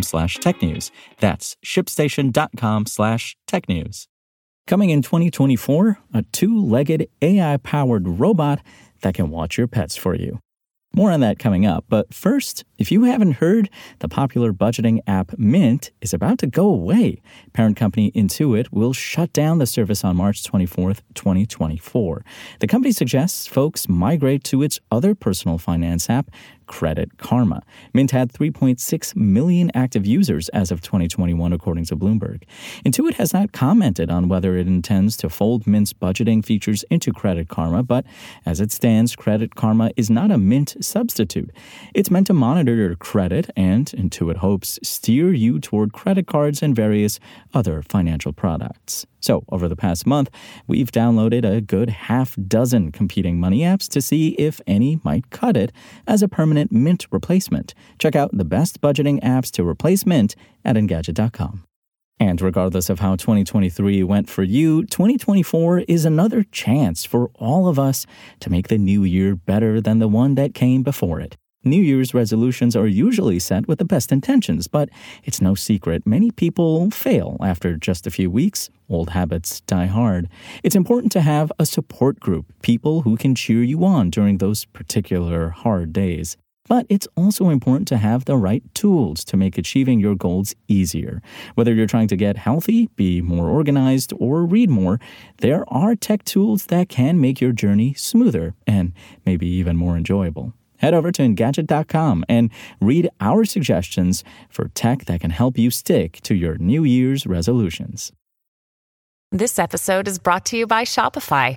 slash technews. That's shipstation.com slash technews. Coming in 2024, a two-legged AI-powered robot that can watch your pets for you. More on that coming up, but first, if you haven't heard, the popular budgeting app Mint is about to go away. Parent company Intuit will shut down the service on March 24th, 2024. The company suggests folks migrate to its other personal finance app, Credit Karma. Mint had 3.6 million active users as of 2021, according to Bloomberg. Intuit has not commented on whether it intends to fold Mint's budgeting features into Credit Karma, but as it stands, Credit Karma is not a Mint substitute. It's meant to monitor your credit and, Intuit hopes, steer you toward credit cards and various other financial products. So, over the past month, we've downloaded a good half dozen competing money apps to see if any might cut it as a permanent Mint replacement. Check out the best budgeting apps to replace Mint at Engadget.com. And regardless of how 2023 went for you, 2024 is another chance for all of us to make the new year better than the one that came before it. New Year's resolutions are usually set with the best intentions, but it's no secret many people fail after just a few weeks. Old habits die hard. It's important to have a support group, people who can cheer you on during those particular hard days. But it's also important to have the right tools to make achieving your goals easier. Whether you're trying to get healthy, be more organized, or read more, there are tech tools that can make your journey smoother and maybe even more enjoyable head over to Engadget.com and read our suggestions for tech that can help you stick to your New Year's resolutions. This episode is brought to you by Shopify.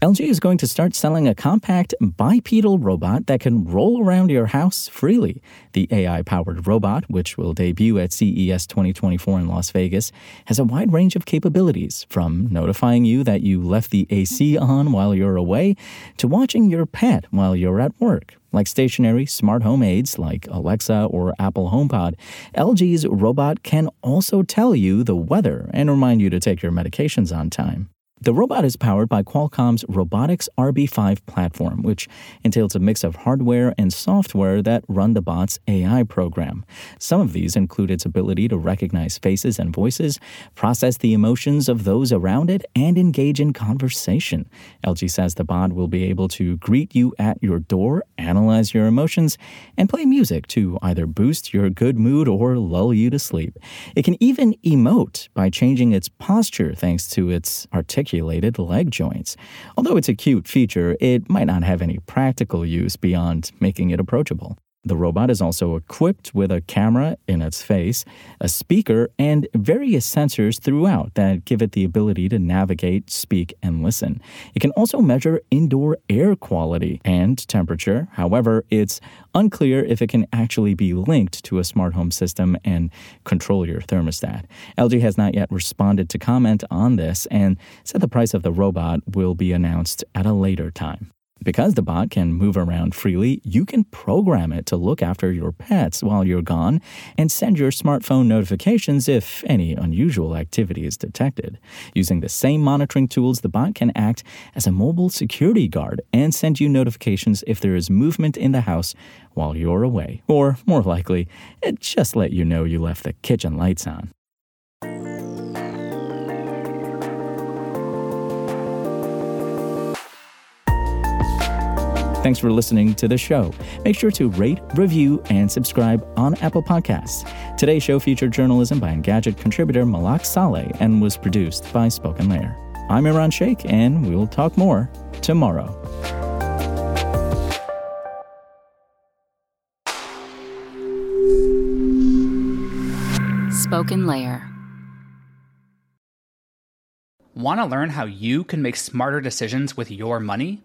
LG is going to start selling a compact bipedal robot that can roll around your house freely. The AI powered robot, which will debut at CES 2024 in Las Vegas, has a wide range of capabilities from notifying you that you left the AC on while you're away to watching your pet while you're at work. Like stationary smart home aids like Alexa or Apple HomePod, LG's robot can also tell you the weather and remind you to take your medications on time. The robot is powered by Qualcomm's Robotics RB5 platform, which entails a mix of hardware and software that run the bot's AI program. Some of these include its ability to recognize faces and voices, process the emotions of those around it, and engage in conversation. LG says the bot will be able to greet you at your door, analyze your emotions, and play music to either boost your good mood or lull you to sleep. It can even emote by changing its posture thanks to its articulation articulated leg joints. Although it's a cute feature, it might not have any practical use beyond making it approachable. The robot is also equipped with a camera in its face, a speaker, and various sensors throughout that give it the ability to navigate, speak, and listen. It can also measure indoor air quality and temperature. However, it's unclear if it can actually be linked to a smart home system and control your thermostat. LG has not yet responded to comment on this and said the price of the robot will be announced at a later time. Because the bot can move around freely, you can program it to look after your pets while you're gone and send your smartphone notifications if any unusual activity is detected. Using the same monitoring tools, the bot can act as a mobile security guard and send you notifications if there is movement in the house while you're away. Or, more likely, it just let you know you left the kitchen lights on. Thanks for listening to the show. Make sure to rate, review, and subscribe on Apple Podcasts. Today's show featured journalism by Engadget contributor Malak Saleh and was produced by Spoken Layer. I'm Iran Sheikh, and we'll talk more tomorrow. Spoken Layer. Want to learn how you can make smarter decisions with your money?